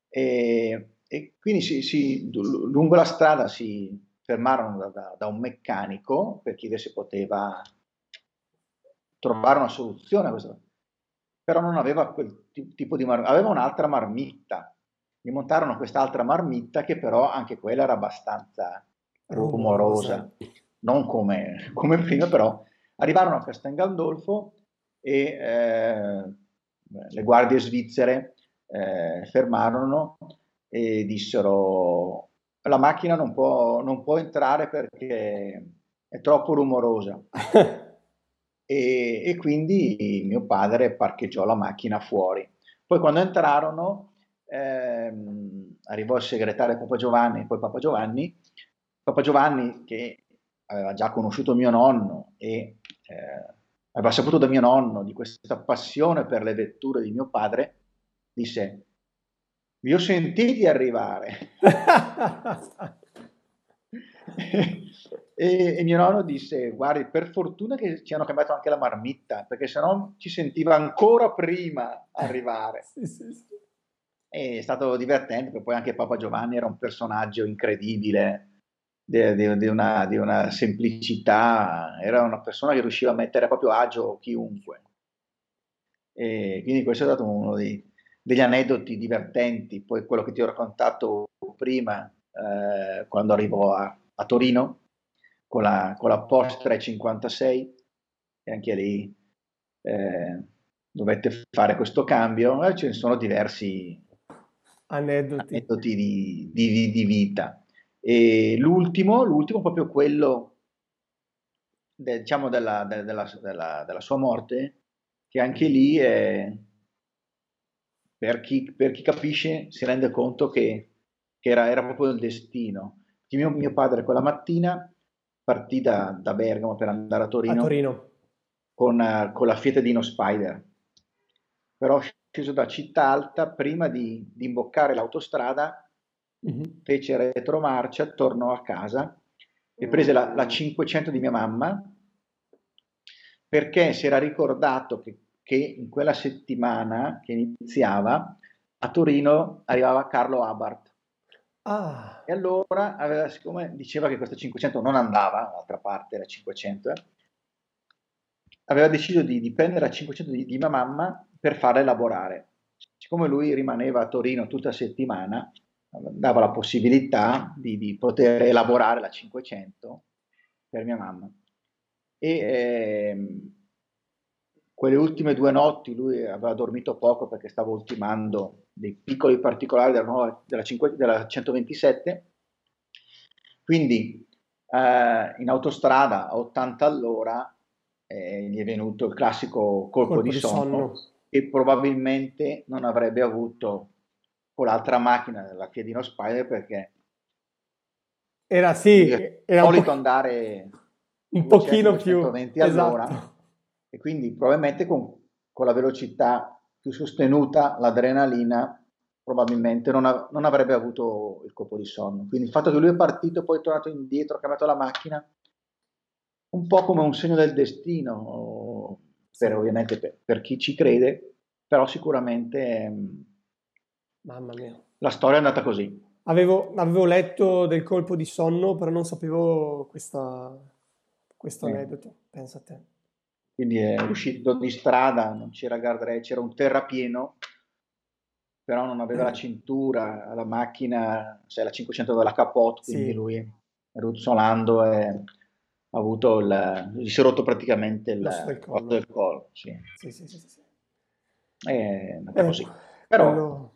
E, e quindi si, si, lungo la strada si fermarono da, da, da, un meccanico per chiedere se poteva trovare una soluzione a questo. Però non aveva quel tipo di marmitta, aveva un'altra marmitta. Gli montarono quest'altra marmitta che però anche quella era abbastanza rumorosa, non come, come prima, però arrivarono a Castel Gandolfo e eh, le guardie svizzere eh, fermarono e dissero la macchina non può, non può entrare perché è troppo rumorosa. e, e, quindi mio padre parcheggiò la macchina fuori. Poi quando entrarono ehm, arrivò il segretario Papa Giovanni, poi Papa Giovanni, Papa Giovanni che aveva già conosciuto mio nonno e eh, aveva saputo da mio nonno di questa passione per le vetture di mio padre, disse vi ho sentiti arrivare. e, e, mio nonno disse, guardi, per fortuna che ci hanno cambiato anche la marmitta, perché sennò ci sentiva ancora prima arrivare. sì, sì, sì. è stato divertente, perché poi anche Papa Giovanni era un personaggio incredibile, di, di, una, di una semplicità, era una persona che riusciva a mettere a proprio agio chiunque. E quindi questo è stato uno dei, degli aneddoti divertenti, poi quello che ti ho raccontato prima, eh, quando arrivo a, a, Torino con la, con la Porsche 356, e anche lì eh, dovette fare questo cambio, eh, ce ne sono diversi aneddoti, aneddoti di, di, di, vita. E l'ultimo, l'ultimo proprio quello de, diciamo della, de, della, della, della, sua morte, che anche lì è, per chi, per chi capisce si rende conto che, che era, era, proprio il destino. Mio, mio, padre quella mattina partì da, da, Bergamo per andare a Torino, a Torino. Con, con, la Fiat Dino Spider, però sceso da Città Alta, prima di, di imboccare l'autostrada, mm-hmm. fece retromarcia, tornò a casa e prese la, la 500 di mia mamma perché si era ricordato che che in quella settimana che iniziava a Torino arrivava Carlo Abarth. Ah. E allora, aveva, siccome diceva che questa 500 non andava, l'altra parte era 500, eh, aveva deciso di, di, prendere la 500 di, di mia mamma per farla elaborare. Siccome lui rimaneva a Torino tutta la settimana, dava la possibilità di, di poter elaborare la 500 per mia mamma. E eh, quelle ultime due notti lui aveva dormito poco perché stava ultimando dei piccoli particolari della, nuova, della, 5, della 127, quindi eh, in autostrada a 80 all'ora eh, gli è venuto il classico colpo, colpo di, sonno, sonno e probabilmente non avrebbe avuto con l'altra macchina della Fiedino Spider perché era sì, era solito po- andare un pochino più all'ora. Esatto e quindi probabilmente con, con la velocità più sostenuta, l'adrenalina probabilmente non, av- non, avrebbe avuto il colpo di sonno. Quindi il fatto che lui è partito, poi è tornato indietro, ha cambiato la macchina, un po' come un segno del destino, per, ovviamente per, per chi ci crede, però sicuramente Mamma mia. la storia è andata così. Avevo, avevo letto del colpo di sonno, però non sapevo questa, questo eh. aneddoto, pensa a te quindi è uscito di strada, non c'era guardrail, c'era un terrapieno, però non aveva la cintura, la macchina, sai, la 500 della capote, quindi sì. lui ruzzolando e ha avuto il, gli si è rotto praticamente il del collo. Del collo sì. Sì, sì, sì, sì. È andata eh, così. Però quello...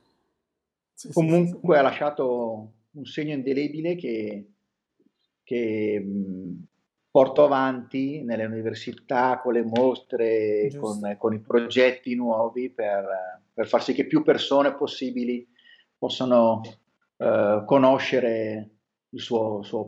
sì, comunque sì, ha lasciato un segno indelebile che, che mh, porto avanti nelle università con le mostre, con, con, i progetti nuovi per, per, far sì che più persone possibili possano uh, conoscere il suo, suo